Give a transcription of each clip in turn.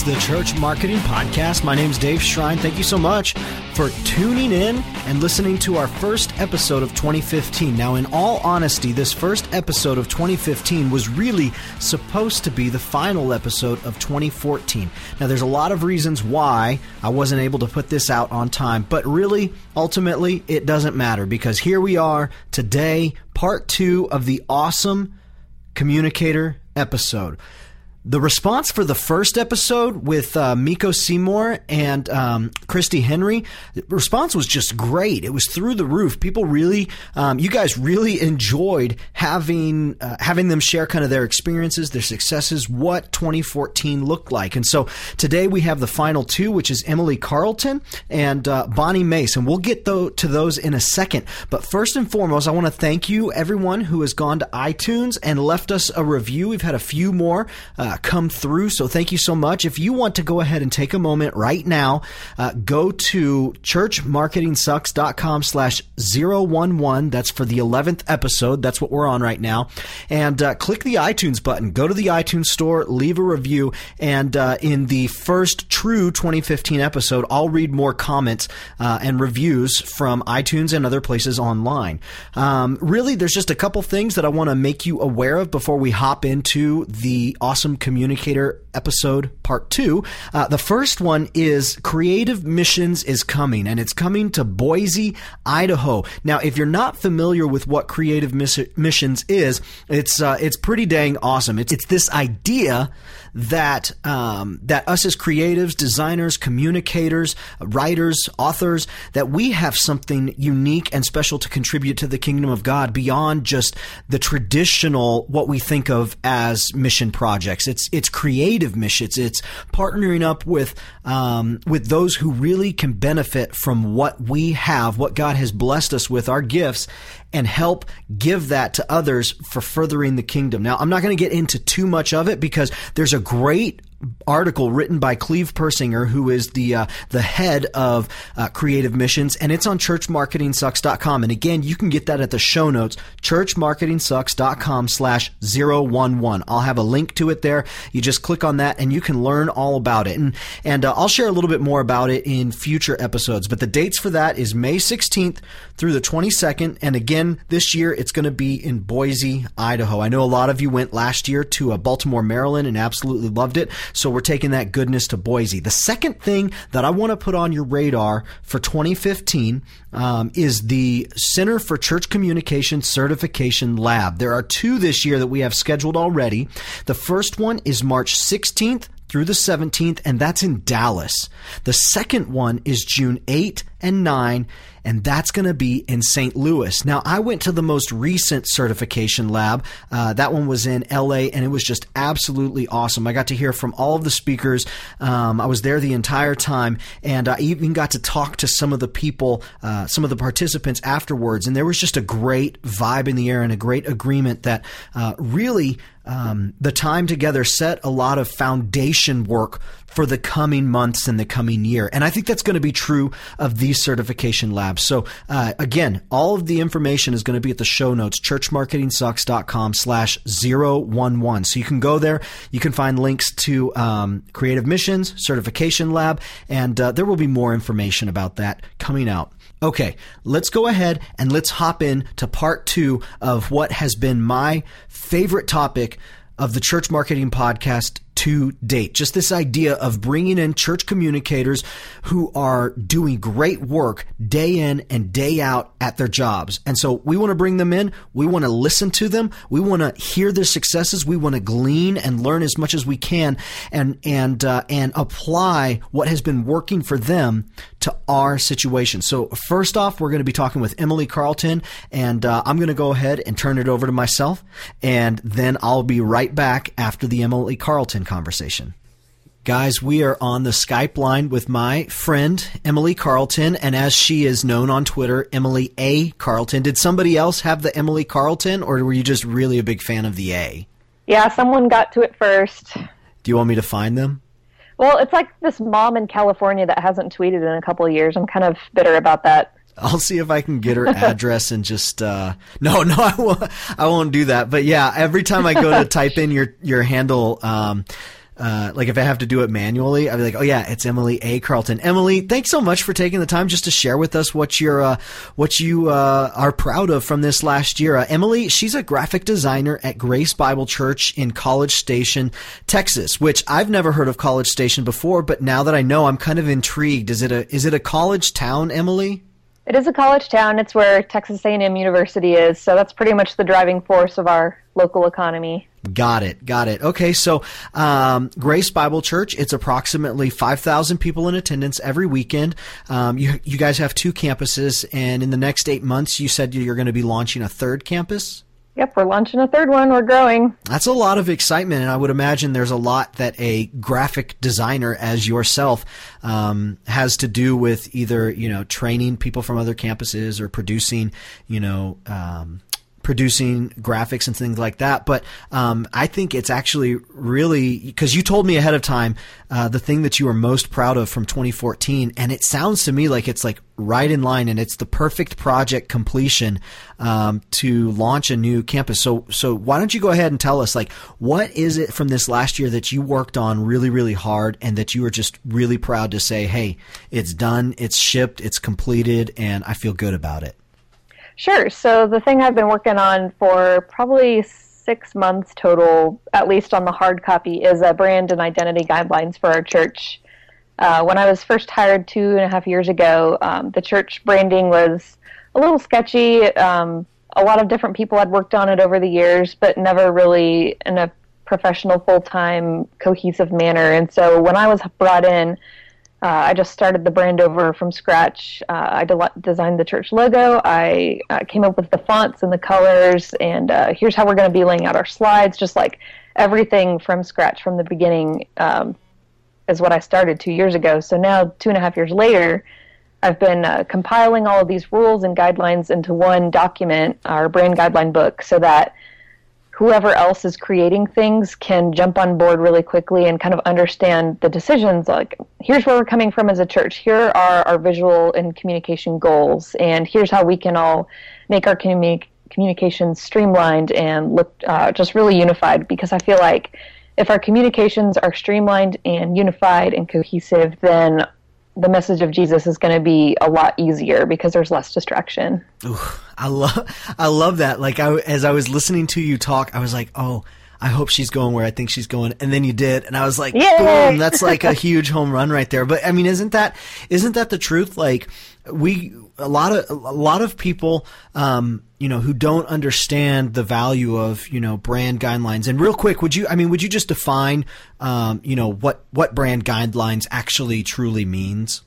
Is the Church Marketing Podcast. My name is Dave Shrine. Thank you so much for tuning in and listening to our first episode of 2015. Now, in all honesty, this first episode of 2015 was really supposed to be the final episode of 2014. Now, there's a lot of reasons why I wasn't able to put this out on time, but really, ultimately, it doesn't matter because here we are today, part two of the awesome communicator episode. The response for the first episode with uh, Miko Seymour and um, Christy Henry, the response was just great. It was through the roof. People really, um, you guys really enjoyed having uh, having them share kind of their experiences, their successes, what 2014 looked like. And so today we have the final two, which is Emily Carlton and uh, Bonnie Mace, and we'll get to those in a second. But first and foremost, I want to thank you, everyone who has gone to iTunes and left us a review. We've had a few more. Uh, uh, come through. So thank you so much. If you want to go ahead and take a moment right now, uh, go to churchmarketingsucks.com slash 011. That's for the 11th episode. That's what we're on right now. And uh, click the iTunes button. Go to the iTunes store, leave a review. And uh, in the first true 2015 episode, I'll read more comments uh, and reviews from iTunes and other places online. Um, really, there's just a couple things that I want to make you aware of before we hop into the awesome communicator episode part two. Uh, the first one is Creative Missions is coming, and it's coming to Boise, Idaho. Now, if you're not familiar with what Creative Miss- Missions is, it's uh, it's pretty dang awesome. It's it's this idea that um, that us as creatives, designers, communicators, writers, authors, that we have something unique and special to contribute to the kingdom of God beyond just the traditional what we think of as mission projects. It's it's creative missions. It's partnering up with um, with those who really can benefit from what we have, what God has blessed us with, our gifts, and help give that to others for furthering the kingdom. Now, I'm not going to get into too much of it because there's a great article written by Cleve Persinger, who is the uh, the head of uh, Creative Missions, and it's on churchmarketingsucks.com. And again, you can get that at the show notes, churchmarketingsucks.com slash 011. I'll have a link to it there. You just click on that and you can learn all about it. And, and uh, I'll share a little bit more about it in future episodes. But the dates for that is May 16th through the 22nd. And again, this year it's going to be in Boise, Idaho. I know a lot of you went last year to uh, Baltimore, Maryland and absolutely loved it. So we're taking that goodness to Boise. The second thing that I want to put on your radar for 2015 um, is the Center for Church Communication Certification Lab. There are two this year that we have scheduled already. The first one is March 16th through the 17th, and that's in Dallas. The second one is June 8 and 9 and that's going to be in St. Louis. Now, I went to the most recent certification lab. Uh, that one was in LA, and it was just absolutely awesome. I got to hear from all of the speakers. Um, I was there the entire time, and I even got to talk to some of the people, uh, some of the participants afterwards, and there was just a great vibe in the air and a great agreement that uh, really um, the time together set a lot of foundation work for the coming months and the coming year. And I think that's going to be true of these certification labs. So uh, again, all of the information is going to be at the show notes, churchmarketingsucks.com slash 011. So you can go there. You can find links to um, Creative Missions, Certification Lab, and uh, there will be more information about that coming out. Okay, let's go ahead and let's hop in to part two of what has been my favorite topic of the Church Marketing Podcast to date. Just this idea of bringing in church communicators who are doing great work day in and day out at their jobs. And so we want to bring them in. We want to listen to them. We want to hear their successes. We want to glean and learn as much as we can and, and, uh, and apply what has been working for them to our situation. So first off, we're going to be talking with Emily Carlton and uh, I'm going to go ahead and turn it over to myself and then I'll be right back after the Emily Carlton conversation. Guys, we are on the Skype line with my friend Emily Carlton, and as she is known on Twitter, Emily A. Carlton. Did somebody else have the Emily Carlton, or were you just really a big fan of the A? Yeah, someone got to it first. Do you want me to find them? Well, it's like this mom in California that hasn't tweeted in a couple of years. I'm kind of bitter about that. I'll see if I can get her address and just uh, no, no, I won't. I won't do that. But yeah, every time I go to type in your your handle. Um, uh, like if I have to do it manually, I'd be like, oh yeah, it's Emily A. Carlton. Emily, thanks so much for taking the time just to share with us what you're, uh, what you uh, are proud of from this last year. Uh, Emily, she's a graphic designer at Grace Bible Church in College Station, Texas, which I've never heard of College Station before, but now that I know, I'm kind of intrigued. Is it a is it a college town, Emily? It is a college town. It's where Texas A&M University is, so that's pretty much the driving force of our local economy. Got it. Got it. Okay. So, um, Grace Bible Church, it's approximately 5,000 people in attendance every weekend. Um, you, you guys have two campuses, and in the next eight months, you said you're going to be launching a third campus? Yep, we're launching a third one. We're growing. That's a lot of excitement, and I would imagine there's a lot that a graphic designer as yourself um, has to do with either you know training people from other campuses or producing you know um, producing graphics and things like that. But um, I think it's actually really because you told me ahead of time uh, the thing that you were most proud of from 2014, and it sounds to me like it's like right in line, and it's the perfect project completion um, to launch a new campus. So, so why don't you go ahead and tell us like what is it from this last year that you worked on really, really hard, and that you were just really proud to say, hey, it's done, it's shipped, it's completed, and I feel good about it. Sure. So the thing I've been working on for probably six months total, at least on the hard copy, is a brand and identity guidelines for our church. Uh, when I was first hired two and a half years ago, um, the church branding was a little sketchy. Um, a lot of different people had worked on it over the years, but never really in a professional, full time, cohesive manner. And so when I was brought in, uh, I just started the brand over from scratch. Uh, I de- designed the church logo. I uh, came up with the fonts and the colors, and uh, here's how we're going to be laying out our slides. Just like everything from scratch from the beginning um, is what I started two years ago. So now, two and a half years later, I've been uh, compiling all of these rules and guidelines into one document, our brand guideline book, so that whoever else is creating things can jump on board really quickly and kind of understand the decisions like here's where we're coming from as a church here are our visual and communication goals and here's how we can all make our communi- communications streamlined and look uh, just really unified because i feel like if our communications are streamlined and unified and cohesive then the message of Jesus is going to be a lot easier because there's less distraction. Ooh, I love, I love that. Like I, as I was listening to you talk, I was like, oh, I hope she's going where I think she's going. And then you did. And I was like, Yay! boom, that's like a huge home run right there. But I mean, isn't that, isn't that the truth? Like we, a lot of, a lot of people, um, you know, who don't understand the value of, you know, brand guidelines. And real quick, would you, I mean, would you just define, um, you know, what, what brand guidelines actually truly means?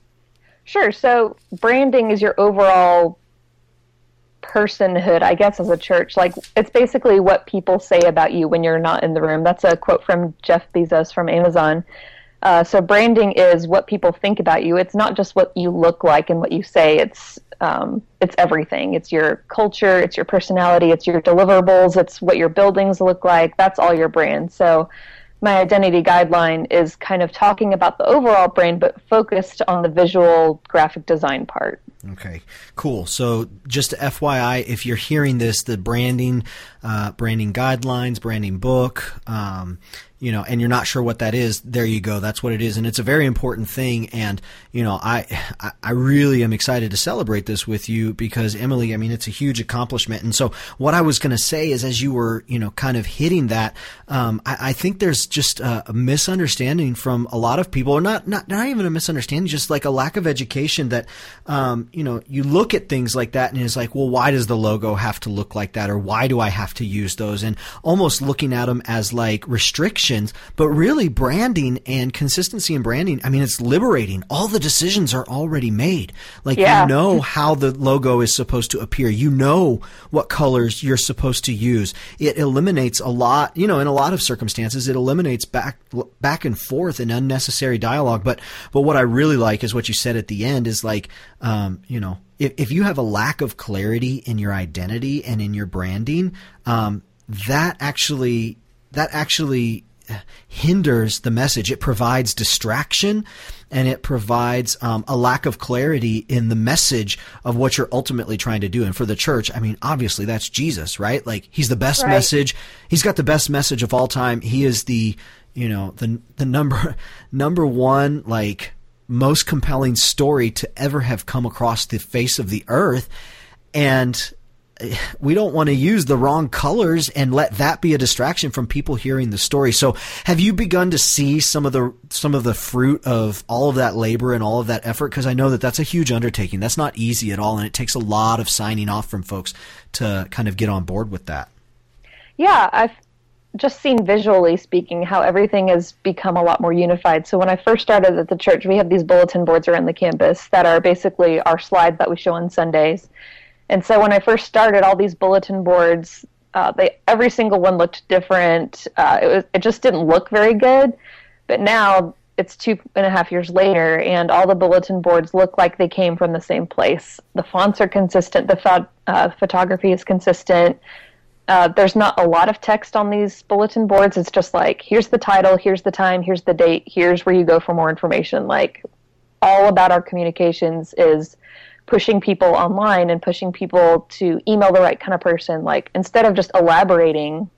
Sure. So branding is your overall personhood, I guess, as a church. Like, it's basically what people say about you when you're not in the room. That's a quote from Jeff Bezos from Amazon. Uh, so, branding is what people think about you. It's not just what you look like and what you say. It's um, it's everything. It's your culture. It's your personality. It's your deliverables. It's what your buildings look like. That's all your brand. So, my identity guideline is kind of talking about the overall brand, but focused on the visual graphic design part. Okay, cool. So, just FYI, if you're hearing this, the branding, uh, branding guidelines, branding book, um, you know, and you're not sure what that is, there you go. That's what it is. And it's a very important thing. And, you know, I, I really am excited to celebrate this with you because Emily, I mean, it's a huge accomplishment. And so what I was going to say is as you were, you know, kind of hitting that, um, I, I, think there's just a, a, misunderstanding from a lot of people or not, not, not even a misunderstanding, just like a lack of education that, um, you know, you look at things like that and it's like, well, why does the logo have to look like that? Or why do I have to use those? And almost looking at them as like restrictions but really branding and consistency in branding, I mean, it's liberating. All the decisions are already made. Like yeah. you know how the logo is supposed to appear. You know what colors you're supposed to use. It eliminates a lot, you know, in a lot of circumstances, it eliminates back, back and forth and unnecessary dialogue. But, but what I really like is what you said at the end is like, um, you know, if, if you have a lack of clarity in your identity and in your branding, um, that actually that actually hinders the message. It provides distraction and it provides um, a lack of clarity in the message of what you're ultimately trying to do. And for the church, I mean, obviously that's Jesus, right? Like he's the best right. message. He's got the best message of all time. He is the you know the the number number one like most compelling story to ever have come across the face of the earth and we don't want to use the wrong colors and let that be a distraction from people hearing the story. So, have you begun to see some of the some of the fruit of all of that labor and all of that effort? Because I know that that's a huge undertaking. That's not easy at all, and it takes a lot of signing off from folks to kind of get on board with that. Yeah, I've just seen visually speaking how everything has become a lot more unified. So when I first started at the church, we have these bulletin boards around the campus that are basically our slides that we show on Sundays and so when I first started, all these bulletin boards, uh, they every single one looked different. Uh, it was it just didn't look very good. But now it's two and a half years later, and all the bulletin boards look like they came from the same place. The fonts are consistent. The pho- uh, photography is consistent. Uh, there's not a lot of text on these bulletin boards. It's just like, here's the title, here's the time, here's the date, here's where you go for more information. Like, all about our communications is pushing people online and pushing people to email the right kind of person. Like instead of just elaborating,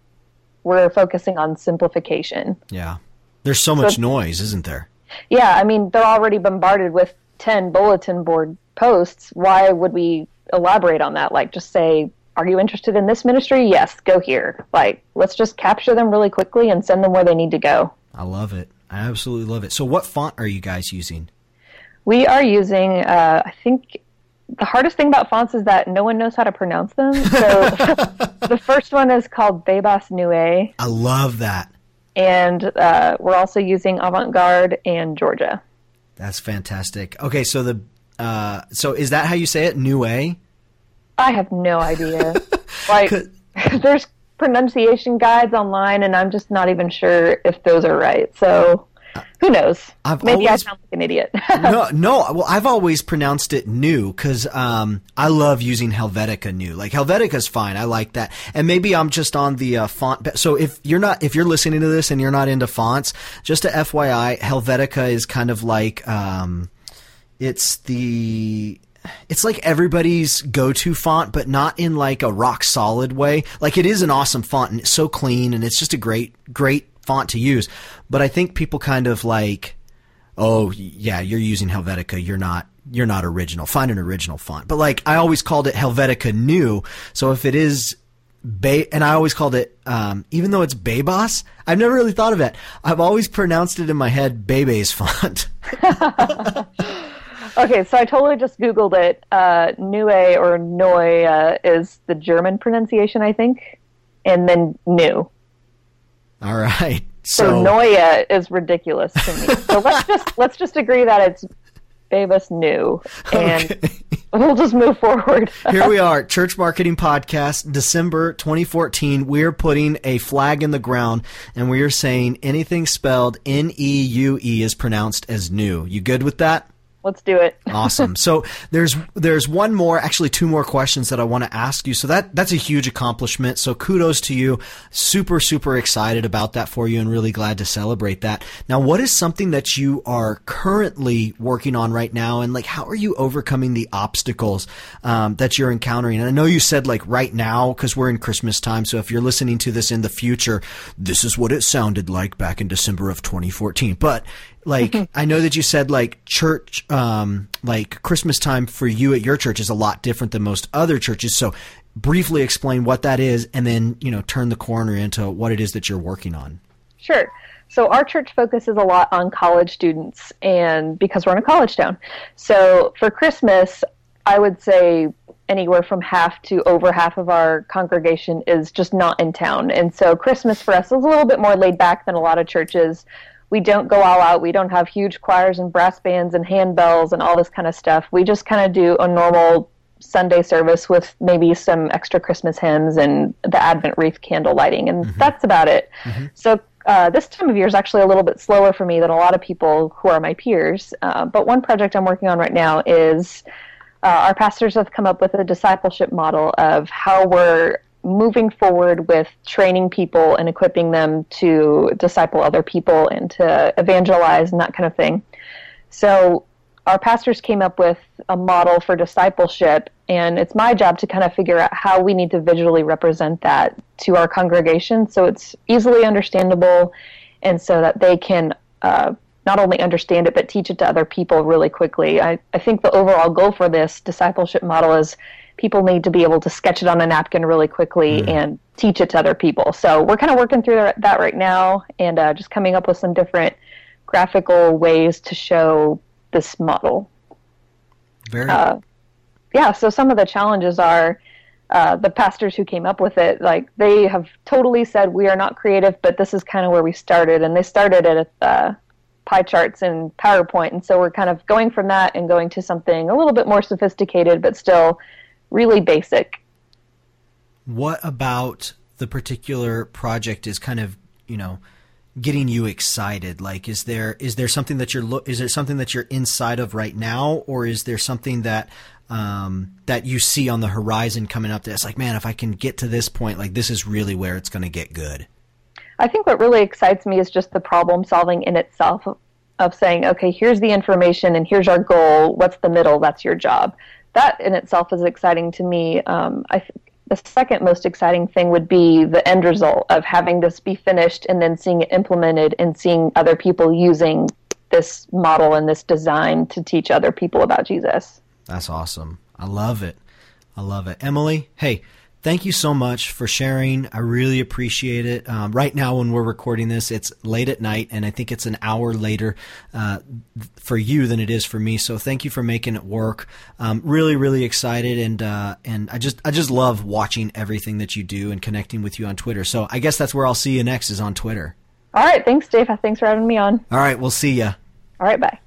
we're focusing on simplification. Yeah. There's so much so, noise, isn't there? Yeah, I mean, they're already bombarded with 10 bulletin board posts. Why would we elaborate on that? Like just say, are you interested in this ministry? Yes, go here. Like let's just capture them really quickly and send them where they need to go. I love it. I absolutely love it. So what font are you guys using? We are using, uh, I think the hardest thing about fonts is that no one knows how to pronounce them. So the first one is called Bebas Neue. I love that. And uh, we're also using Avant Garde and Georgia. That's fantastic. Okay, so the uh, so is that how you say it, Neue? I have no idea. like, there's pronunciation guides online, and I'm just not even sure if those are right. So who knows? I've Maybe always, I sound like an idiot. no, no. Well, I've always pronounced it new because um, I love using Helvetica new. Like Helvetica's fine. I like that. And maybe I'm just on the uh, font. So if you're not, if you're listening to this and you're not into fonts, just a FYI, Helvetica is kind of like, um, it's the it's like everybody's go-to font, but not in like a rock solid way. Like it is an awesome font and it's so clean and it's just a great, great font to use. But I think people kind of like, oh yeah, you're using Helvetica. You're not you're not original. Find an original font. But like I always called it Helvetica New. So if it is Bay, and I always called it, um, even though it's Bebas, I've never really thought of it. I've always pronounced it in my head Bebe's font. okay, so I totally just Googled it. Uh, Neue or Neu uh, is the German pronunciation, I think, and then New. All right. So, Noia is ridiculous to me. so let's just let's just agree that it's Bebas new, and okay. we'll just move forward. Here we are, Church Marketing Podcast, December 2014. We're putting a flag in the ground, and we are saying anything spelled N E U E is pronounced as new. You good with that? Let's do it. awesome. So there's there's one more, actually two more questions that I want to ask you. So that that's a huge accomplishment. So kudos to you. Super super excited about that for you, and really glad to celebrate that. Now, what is something that you are currently working on right now, and like how are you overcoming the obstacles um, that you're encountering? And I know you said like right now because we're in Christmas time. So if you're listening to this in the future, this is what it sounded like back in December of 2014. But like I know that you said like church, um, like Christmas time for you at your church is a lot different than most other churches. So briefly explain what that is, and then you know turn the corner into what it is that you're working on. Sure. So our church focuses a lot on college students, and because we're in a college town, so for Christmas, I would say anywhere from half to over half of our congregation is just not in town. And so Christmas for us is a little bit more laid back than a lot of churches we don't go all out. We don't have huge choirs and brass bands and handbells and all this kind of stuff. We just kind of do a normal Sunday service with maybe some extra Christmas hymns and the Advent wreath candle lighting, and mm-hmm. that's about it. Mm-hmm. So uh, this time of year is actually a little bit slower for me than a lot of people who are my peers. Uh, but one project I'm working on right now is uh, our pastors have come up with a discipleship model of how we're moving forward with training people and equipping them to disciple other people and to evangelize and that kind of thing. So our pastors came up with a model for discipleship, and it's my job to kind of figure out how we need to visually represent that to our congregation so it's easily understandable and so that they can uh, not only understand it but teach it to other people really quickly. I, I think the overall goal for this discipleship model is people need to be able to sketch it on a napkin really quickly mm. and teach it to other people. So we're kind of working through that right now and uh, just coming up with some different graphical ways to show this model. Very. Uh, yeah. So some of the challenges are. Uh, the pastors who came up with it, like they have totally said we are not creative, but this is kind of where we started, and they started it at uh, pie charts and PowerPoint, and so we're kind of going from that and going to something a little bit more sophisticated, but still really basic. What about the particular project is kind of you know getting you excited? Like, is there is there something that you're lo- is there something that you're inside of right now, or is there something that um, that you see on the horizon coming up that's like, man, if I can get to this point, like this is really where it's going to get good. I think what really excites me is just the problem solving in itself of, of saying, okay, here's the information and here's our goal. What's the middle? That's your job. That in itself is exciting to me. Um, I, the second most exciting thing would be the end result of having this be finished and then seeing it implemented and seeing other people using this model and this design to teach other people about Jesus. That's awesome. I love it. I love it. Emily, hey, thank you so much for sharing. I really appreciate it. Um, right now, when we're recording this, it's late at night, and I think it's an hour later uh, for you than it is for me. So thank you for making it work. Um, really, really excited, and uh, and I just I just love watching everything that you do and connecting with you on Twitter. So I guess that's where I'll see you next is on Twitter. All right, thanks, Dave. Thanks for having me on. All right, we'll see you. All right, bye.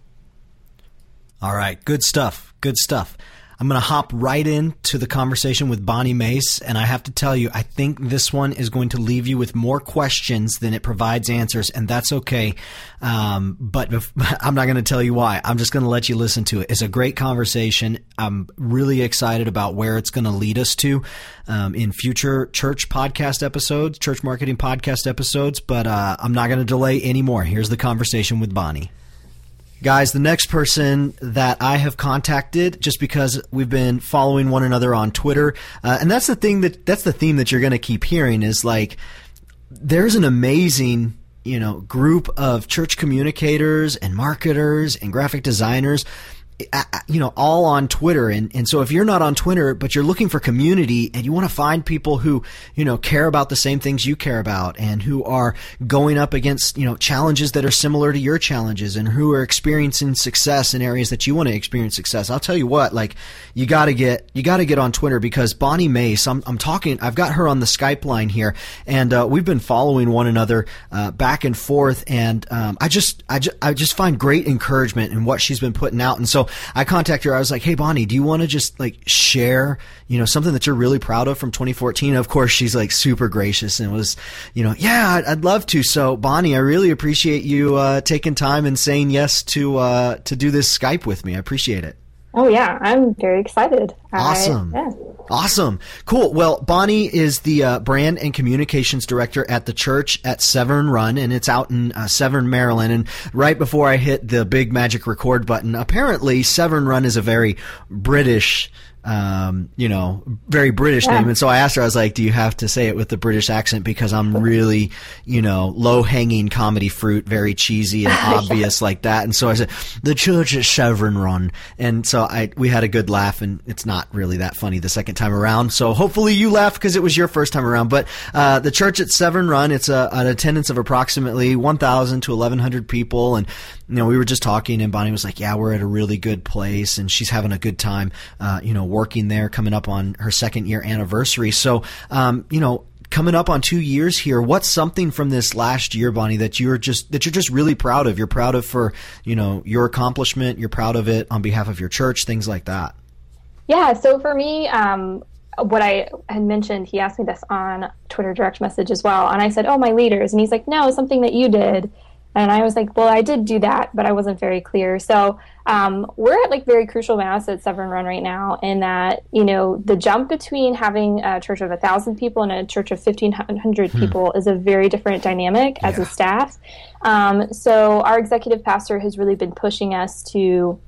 All right, good stuff. Good stuff. I'm going to hop right into the conversation with Bonnie Mace. And I have to tell you, I think this one is going to leave you with more questions than it provides answers. And that's okay. Um, but if, I'm not going to tell you why. I'm just going to let you listen to it. It's a great conversation. I'm really excited about where it's going to lead us to um, in future church podcast episodes, church marketing podcast episodes. But uh, I'm not going to delay anymore. Here's the conversation with Bonnie. Guys, the next person that I have contacted, just because we've been following one another on Twitter, uh, and that's the thing that that's the theme that you're going to keep hearing is like there's an amazing you know group of church communicators and marketers and graphic designers you know, all on Twitter. And, and so if you're not on Twitter, but you're looking for community and you want to find people who, you know, care about the same things you care about and who are going up against, you know, challenges that are similar to your challenges and who are experiencing success in areas that you want to experience success. I'll tell you what, like, you gotta get, you gotta get on Twitter because Bonnie Mace, I'm, I'm talking, I've got her on the Skype line here and, uh, we've been following one another, uh, back and forth. And, um, I just, I just, I just find great encouragement in what she's been putting out. And so I contacted her. I was like, "Hey, Bonnie, do you want to just like share, you know, something that you're really proud of from 2014?" Of course, she's like super gracious and was, you know, yeah, I'd, love to. So, Bonnie, I really appreciate you uh, taking time and saying yes to uh, to do this Skype with me. I appreciate it. Oh yeah, I'm very excited. Awesome. I, yeah. Awesome. Cool. Well, Bonnie is the uh, brand and communications director at the church at Severn Run, and it's out in uh, Severn, Maryland. And right before I hit the big magic record button, apparently Severn Run is a very British um, you know, very British yeah. name. And so I asked her, I was like, do you have to say it with the British accent? Because I'm really, you know, low hanging comedy fruit, very cheesy and obvious like that. And so I said, the church at Chevron Run. And so I, we had a good laugh and it's not really that funny the second time around. So hopefully you laughed because it was your first time around. But, uh, the church at Severn Run, it's a, an attendance of approximately 1,000 to 1,100 people. And, you know, we were just talking and Bonnie was like, yeah, we're at a really good place and she's having a good time, uh, you know, working there, coming up on her second year anniversary. So, um, you know, coming up on two years here, what's something from this last year, Bonnie, that you're just that you're just really proud of? You're proud of for you know your accomplishment. You're proud of it on behalf of your church, things like that. Yeah. So for me, um, what I had mentioned, he asked me this on Twitter direct message as well, and I said, "Oh, my leaders," and he's like, "No, something that you did." And I was like, well, I did do that, but I wasn't very clear. So um, we're at like very crucial mass at Severn Run right now, in that you know the jump between having a church of a thousand people and a church of fifteen hundred hmm. people is a very different dynamic as yeah. a staff. Um, so our executive pastor has really been pushing us to,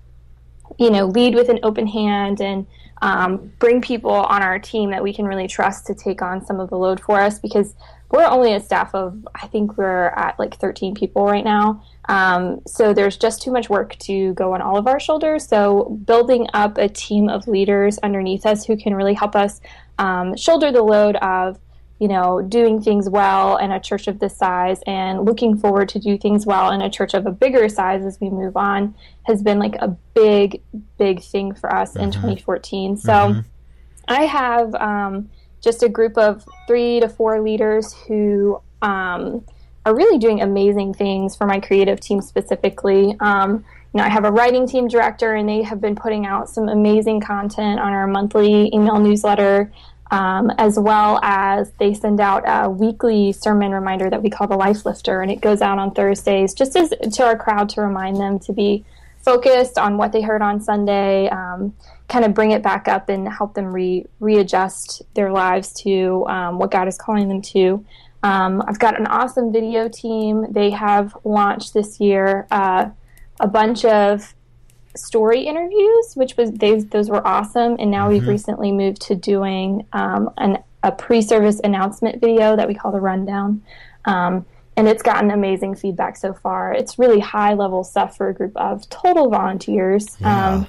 you know, lead with an open hand and um, bring people on our team that we can really trust to take on some of the load for us because we're only a staff of, I think we're at like 13 people right now. Um, so there's just too much work to go on all of our shoulders. So building up a team of leaders underneath us who can really help us um, shoulder the load of you know, doing things well in a church of this size and looking forward to do things well in a church of a bigger size as we move on has been like a big, big thing for us mm-hmm. in 2014. So mm-hmm. I have um, just a group of three to four leaders who um, are really doing amazing things for my creative team specifically. Um, you know, I have a writing team director, and they have been putting out some amazing content on our monthly email newsletter um, as well as they send out a weekly sermon reminder that we call the Life Lifter, and it goes out on Thursdays just as to our crowd to remind them to be focused on what they heard on Sunday, um, kind of bring it back up and help them re- readjust their lives to um, what God is calling them to. Um, I've got an awesome video team. They have launched this year uh, a bunch of story interviews, which was they, those were awesome. And now mm-hmm. we've recently moved to doing um, an, a pre-service announcement video that we call the rundown. Um, and it's gotten amazing feedback so far. It's really high level stuff for a group of total volunteers. Yeah. Um,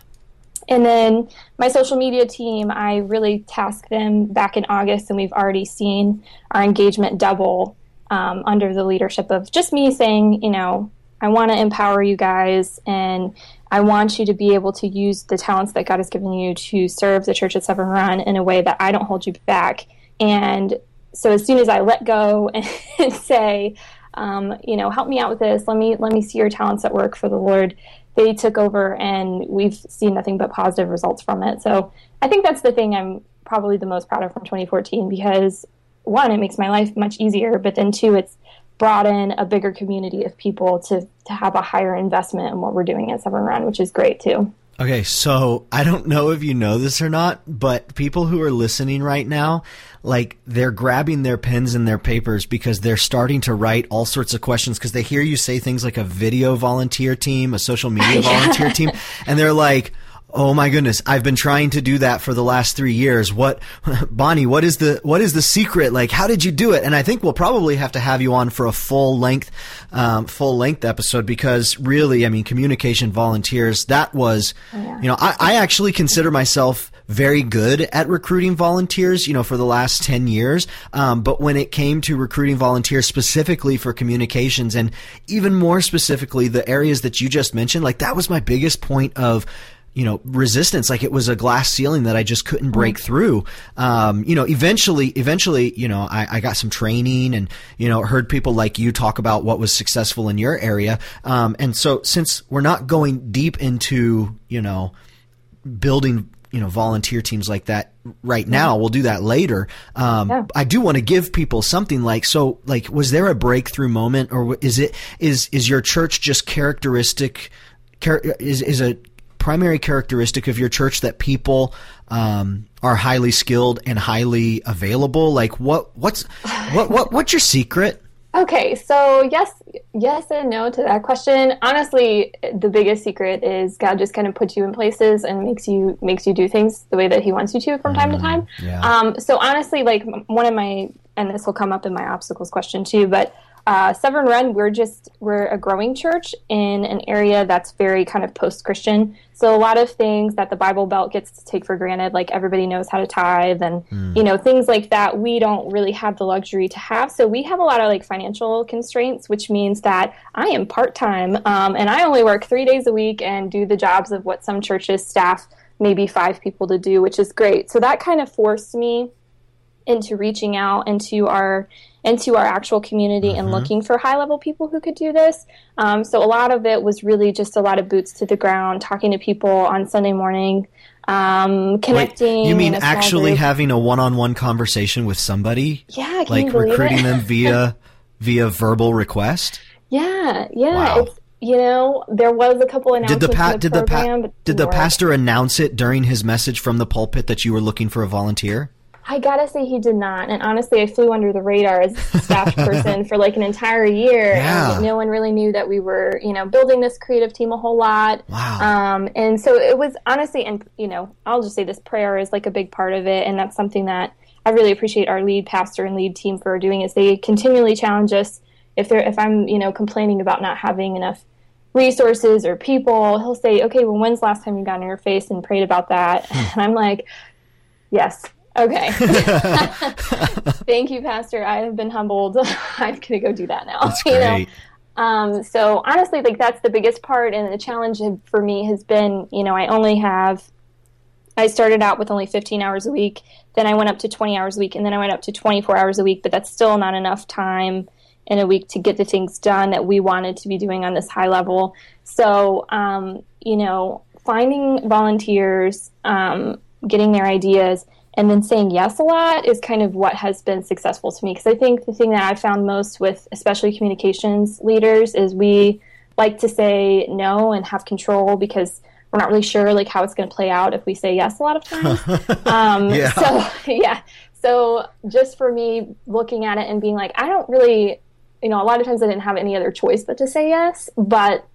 and then my social media team, I really tasked them back in August, and we've already seen our engagement double um, under the leadership of just me saying, you know, I want to empower you guys and I want you to be able to use the talents that God has given you to serve the church at Severn Run in a way that I don't hold you back. And so as soon as I let go and say, um, you know, help me out with this, let me let me see your talents at work for the Lord, they took over and we've seen nothing but positive results from it. So I think that's the thing I'm probably the most proud of from 2014 because one, it makes my life much easier, but then two, it's brought in a bigger community of people to to have a higher investment in what we're doing at Severn Run, which is great too. Okay, so I don't know if you know this or not, but people who are listening right now, like they're grabbing their pens and their papers because they're starting to write all sorts of questions because they hear you say things like a video volunteer team, a social media volunteer team, and they're like, Oh my goodness, I've been trying to do that for the last three years. What, Bonnie, what is the, what is the secret? Like, how did you do it? And I think we'll probably have to have you on for a full length, um, full length episode because really, I mean, communication volunteers, that was, oh, you know, I, I actually consider myself very good at recruiting volunteers, you know, for the last 10 years. Um, but when it came to recruiting volunteers specifically for communications and even more specifically the areas that you just mentioned, like that was my biggest point of, you know resistance like it was a glass ceiling that i just couldn't break mm. through um, you know eventually eventually you know I, I, got some training and you know heard people like you talk about what was successful in your area um, and so since we're not going deep into you know building you know volunteer teams like that right now we'll do that later um, yeah. i do want to give people something like so like was there a breakthrough moment or is it is is your church just characteristic is is a primary characteristic of your church that people um, are highly skilled and highly available? Like, what what's what what what's your secret? Okay, so yes, yes and no to that question. Honestly, the biggest secret is God just kind of puts you in places and makes you makes you do things the way that He wants you to from time to mm, time. Yeah. Um, so honestly, like one of my and this will come up in my obstacles question too, but uh, Severn Run, we're just we're a growing church in an area that's very kind of post-Christian. So a lot of things that the Bible Belt gets to take for granted, like everybody knows how to tithe, and mm. you know things like that, we don't really have the luxury to have. So we have a lot of like financial constraints, which means that I am part-time um, and I only work three days a week and do the jobs of what some churches staff maybe five people to do, which is great. So that kind of forced me into reaching out into our into our actual community mm-hmm. and looking for high level people who could do this. Um, so a lot of it was really just a lot of boots to the ground, talking to people on Sunday morning, um, connecting. Wait, you mean actually having a one on one conversation with somebody? Yeah, like recruiting them via via verbal request. Yeah, yeah. Wow. It's, you know, there was a couple announcements. Did the, pa- the did program, the pa- did the pastor announce it during his message from the pulpit that you were looking for a volunteer? I gotta say he did not. And honestly, I flew under the radar as a staff person for like an entire year. Yeah. And no one really knew that we were, you know, building this creative team a whole lot. Wow. Um, and so it was honestly, and you know, I'll just say this prayer is like a big part of it, and that's something that I really appreciate our lead pastor and lead team for doing is they continually challenge us if they're if I'm you know complaining about not having enough resources or people, he'll say, "Okay, well, when's the last time you got on your face and prayed about that?" and I'm like, "Yes." Okay. Thank you, Pastor. I have been humbled. I'm gonna go do that now. That's great. You know? Um, so honestly, like that's the biggest part, and the challenge for me has been, you know, I only have. I started out with only 15 hours a week, then I went up to 20 hours a week, and then I went up to 24 hours a week. But that's still not enough time in a week to get the things done that we wanted to be doing on this high level. So, um, you know, finding volunteers, um, getting their ideas, and then saying yes a lot is kind of what has been successful to me. Because I think the thing that I found most with, especially communications leaders, is we like to say no and have control because we're not really sure like how it's going to play out if we say yes a lot of times. um, yeah. So yeah. So just for me looking at it and being like, I don't really you know, a lot of times I didn't have any other choice but to say yes. But,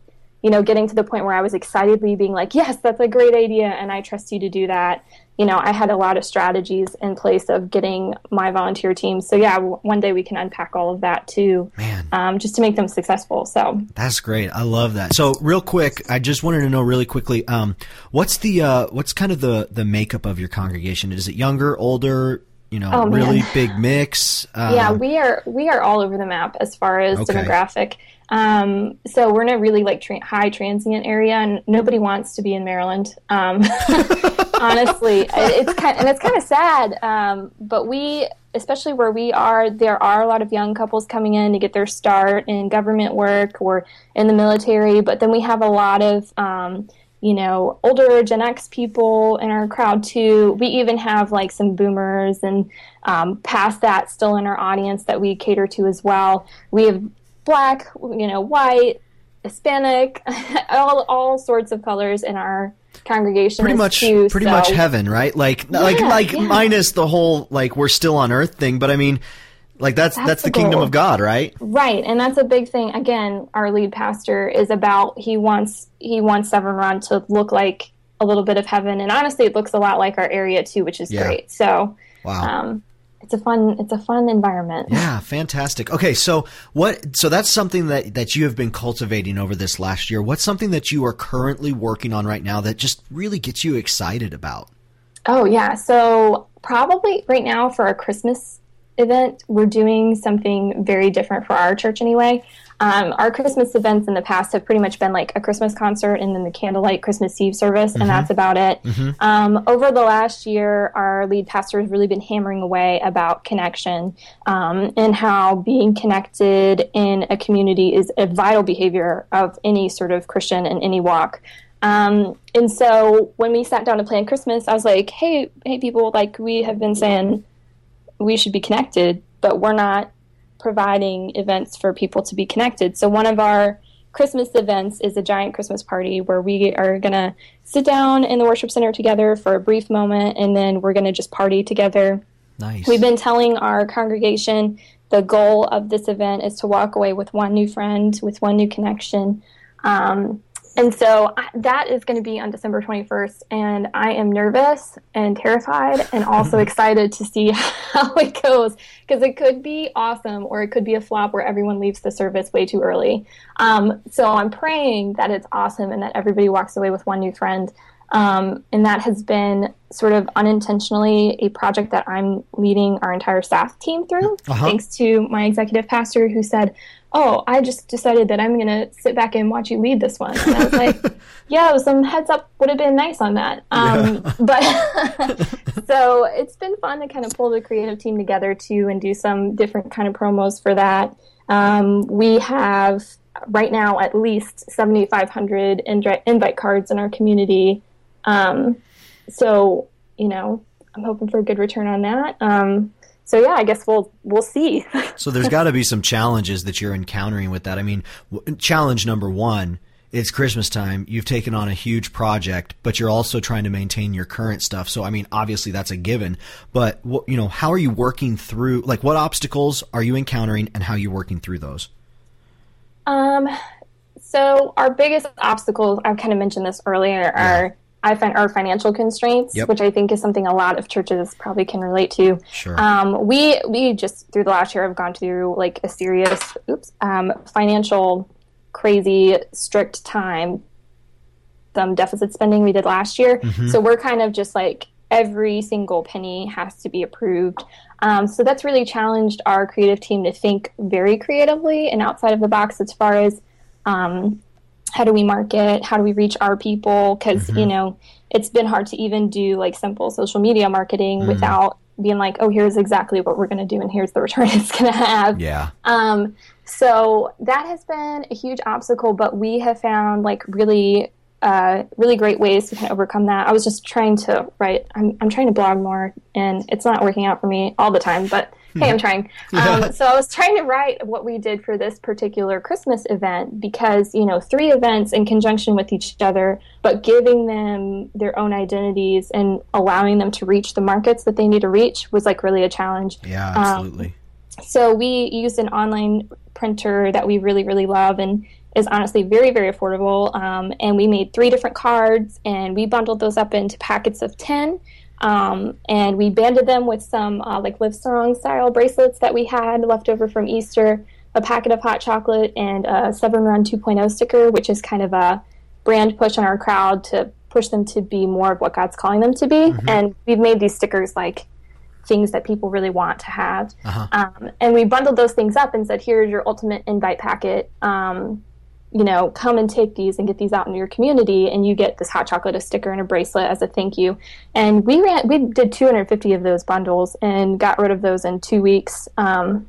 you know, getting to the point where I was excitedly being like, yes, that's a great idea, and I trust you to do that. You know, I had a lot of strategies in place of getting my volunteer team. So yeah, one day we can unpack all of that too, man, um, just to make them successful. So that's great. I love that. So real quick, I just wanted to know really quickly, um, what's the uh, what's kind of the the makeup of your congregation? Is it younger, older? you know, oh, really big mix. Uh, yeah, we are we are all over the map as far as okay. demographic. Um, so we're in a really like tra- high transient area, and nobody wants to be in Maryland. Um, honestly, it's kind and it's kind of sad. Um, but we, especially where we are, there are a lot of young couples coming in to get their start in government work or in the military. But then we have a lot of um, you know, older Gen X people in our crowd too. We even have like some boomers and um, past that still in our audience that we cater to as well. We have black, you know, white, Hispanic, all all sorts of colors in our congregation. Pretty much, too, pretty so. much heaven, right? Like, yeah, like, like yeah. minus the whole like we're still on Earth thing. But I mean, like that's that's, that's the, the kingdom of God, right? Right, and that's a big thing. Again, our lead pastor is about he wants he wants Severn Run to look like a little bit of heaven, and honestly, it looks a lot like our area too, which is yeah. great. So, wow. Um, it's a fun it's a fun environment. Yeah, fantastic. Okay, so what so that's something that that you have been cultivating over this last year. What's something that you are currently working on right now that just really gets you excited about? Oh, yeah. So, probably right now for our Christmas event, we're doing something very different for our church anyway. Um, our Christmas events in the past have pretty much been like a Christmas concert and then the candlelight Christmas Eve service, mm-hmm. and that's about it. Mm-hmm. Um, over the last year, our lead pastor has really been hammering away about connection um, and how being connected in a community is a vital behavior of any sort of Christian in any walk. Um, and so when we sat down to plan Christmas, I was like, "Hey, hey, people! Like we have been saying we should be connected, but we're not providing events for people to be connected. So one of our Christmas events is a giant Christmas party where we are going to sit down in the worship center together for a brief moment and then we're going to just party together. Nice. We've been telling our congregation the goal of this event is to walk away with one new friend, with one new connection. Um, and so I, that is going to be on December 21st. And I am nervous and terrified and also excited to see how it goes because it could be awesome or it could be a flop where everyone leaves the service way too early. Um, so I'm praying that it's awesome and that everybody walks away with one new friend. Um, and that has been sort of unintentionally a project that I'm leading our entire staff team through, uh-huh. thanks to my executive pastor who said, oh, I just decided that I'm going to sit back and watch you lead this one. And I was like, yeah, some heads up would have been nice on that. Um, yeah. But so it's been fun to kind of pull the creative team together too and do some different kind of promos for that. Um, we have right now at least 7,500 invite cards in our community. Um, so, you know, I'm hoping for a good return on that. Um, so yeah, I guess we'll we'll see. so there's got to be some challenges that you're encountering with that. I mean, w- challenge number one. It's Christmas time. You've taken on a huge project, but you're also trying to maintain your current stuff. So, I mean, obviously that's a given. But you know, how are you working through? Like, what obstacles are you encountering, and how are you working through those? Um, so our biggest obstacles, I've kind of mentioned this earlier, are I find our financial constraints, Yep. which I think is something a lot of churches probably can relate to. Sure. Um, we we just through the last year have gone through like a serious oops um, financial crazy strict time. Some deficit spending we did last year, so we're kind of just like every single penny has to be approved. Um, so that's really challenged our creative team to think very creatively and outside of the box as far as um, how do we market, how do we reach our people? Because you know it's been hard to even do like simple social media marketing without being like, oh, here's exactly what we're going to do, and here's the return it's going to have. yeah. Um, so that has been a huge obstacle, but we have found like really, uh, really great ways to kind of overcome that. I was just trying to write. I'm, I'm trying to blog more, and it's not working out for me all the time. But hey, I'm trying. Um, so I was trying to write what we did for this particular Christmas event because you know three events in conjunction with each other, but giving them their own identities and allowing them to reach the markets that they need to reach was like really a challenge Yeah, absolutely. so we used an online printer that we really really love and is honestly very very affordable. Um, and we made three different cards and we bundled those up into packets of 10 um, and we banded them with some uh, like Livestrong style bracelets that we had left over from easter a packet of hot chocolate and a seven run 2.0 sticker which is kind of a brand push on our crowd to push them to be more of what god's calling them to be. And we've made these stickers like things that people really want to have. Um, and we bundled those things up and said, here's your ultimate invite packet. Um, you know, come and take these and get these out in your community, and you get this hot chocolate, a sticker, and a bracelet as a thank you. And we ran, we did 250 of those bundles and got rid of those in two weeks, um,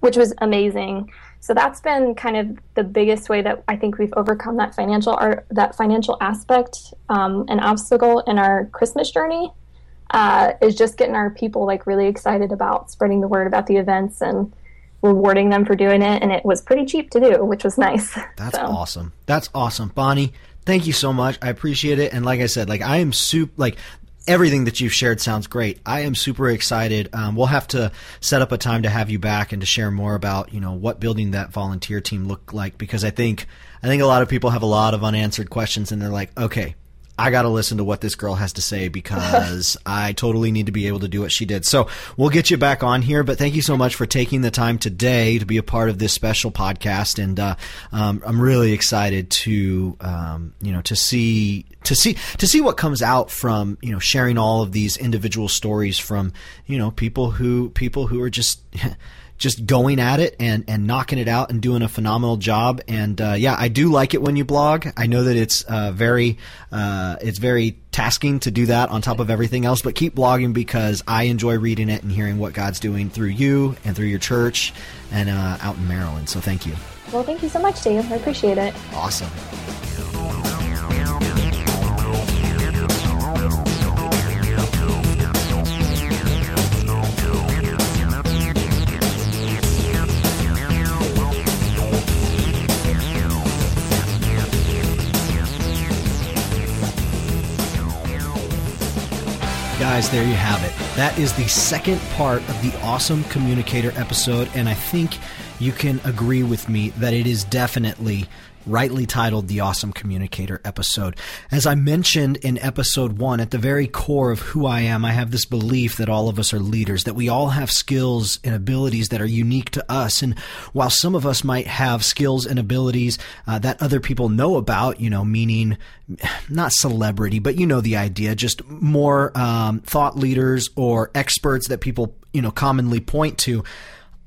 which was amazing. So that's been kind of the biggest way that I think we've overcome that financial art, that financial aspect, um, an obstacle in our Christmas journey uh, is just getting our people like really excited about spreading the word about the events and rewarding them for doing it. And it was pretty cheap to do, which was nice. That's So, awesome. That's awesome. Bonnie, thank you so much. I appreciate it. And like I said, like I am soup like everything that you've shared sounds great. I am super excited. Um, we'll have to set up a time to have you back and to share more about, you know, what building that volunteer team looked like because I think I think a lot of people have a lot of unanswered questions and they're like, okay, I got to listen to what this girl has to say because I totally need to be able to do what she did. So we'll get you back on here, but thank you so much for taking the time today to be a part of this special podcast. And uh, um, I'm really excited to um, you know to see to see to see what comes out from you know sharing all of these individual stories from you know people who people who are just. just going at it and, and knocking it out and doing a phenomenal job. And uh, yeah, I do like it when you blog. I know that it's uh, very uh, it's very tasking to do that on top of everything else. But keep blogging because I enjoy reading it and hearing what God's doing through you and through your church and uh, out in Maryland. So thank you. Well, thank you so much, Dave. I appreciate it. Awesome. Guys, there you have it. That is the second part of the Awesome Communicator episode, and I think you can agree with me that it is definitely rightly titled the Awesome Communicator episode. As I mentioned in episode one, at the very core of who I am, I have this belief that all of us are leaders, that we all have skills and abilities that are unique to us. And while some of us might have skills and abilities uh, that other people know about, you know, meaning not celebrity, but you know the idea, just more um, thought leaders or experts that people, you know, commonly point to,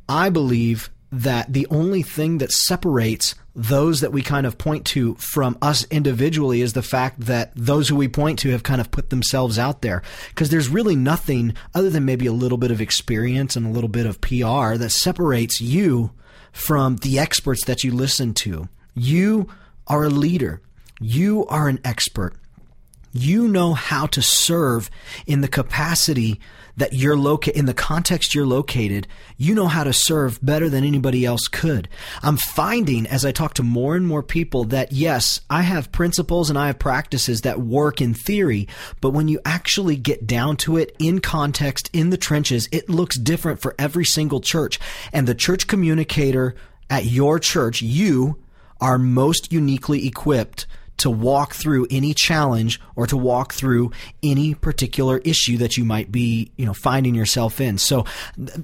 I believe that the only thing that separates those that we kind of point to from us individually is the fact that those who we point to have kind of put themselves out there. Because there's really nothing other than maybe a little bit of experience and a little bit of PR that separates you from the experts that you listen to. You are a leader. You are an expert. You know how to serve in the capacity that you're located, in the context you're located. You know how to serve better than anybody else could. I'm finding as I talk to more and more people that yes, I have principles and I have practices that work in theory, but when you actually get down to it in context, in the trenches, it looks different for every single church. And the church communicator at your church, you are most uniquely equipped to walk through any challenge or to walk through any particular issue that you might be, you know, finding yourself in. So,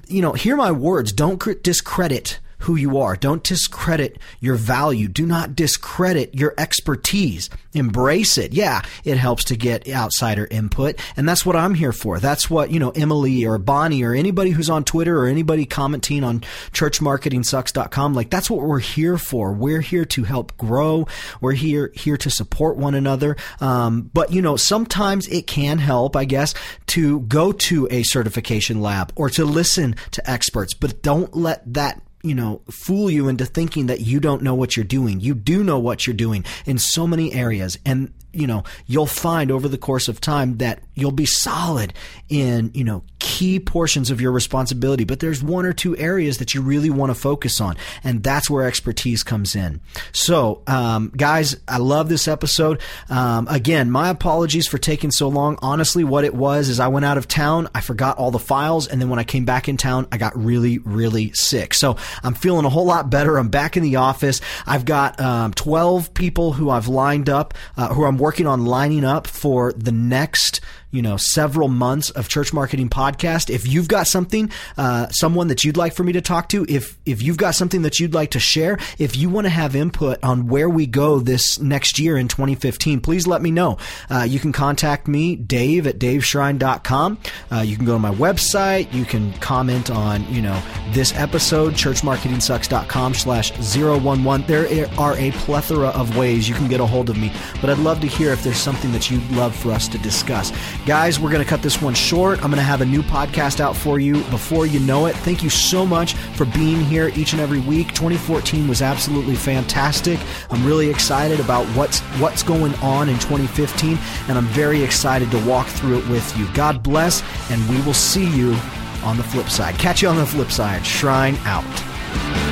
you know, hear my words. Don't discredit who you are. Don't discredit your value. Do not discredit your expertise. Embrace it. Yeah, it helps to get outsider input. And that's what I'm here for. That's what, you know, Emily or Bonnie or anybody who's on Twitter or anybody commenting on churchmarketingsucks.com, like that's what we're here for. We're here to help grow. We're here, here to support one another. Um, but, you know, sometimes it can help, I guess, to go to a certification lab or to listen to experts, but don't let that you know, fool you into thinking that you don't know what you're doing. You do know what you're doing in so many areas. And, you know, you'll find over the course of time that you'll be solid in, you know, key portions of your responsibility, but there's one or two areas that you really want to focus on, and that's where expertise comes in. So, um, guys, I love this episode. Um, again, my apologies for taking so long. Honestly, what it was is I went out of town, I forgot all the files, and then when I came back in town, I got really, really sick. So I'm feeling a whole lot better. I'm back in the office. I've got um, 12 people who I've lined up, uh, who I'm working on lining up for the next you know several months of church marketing podcast. If you've got something uh, someone that you'd like for me to talk to if if you've got something that you'd like to share if you want to have input on where we go this next year in 2015 please let me know. Uh, you can contact me dave at daveshrine.com uh, you can go to my website. You can comment on you know this episode churchmarketingsucks.com slash 011 there are a plethora of ways you can get a hold of me but i'd love to hear if there's something that you'd love for us to discuss Guys, we're going to cut this one short. I'm going to have a new podcast out for you before you know it. Thank you so much for being here each and every week. 2014 was absolutely fantastic. I'm really excited about what's what's going on in 2015 and I'm very excited to walk through it with you. God bless and we will see you on the flip side. Catch you on the flip side. Shrine out.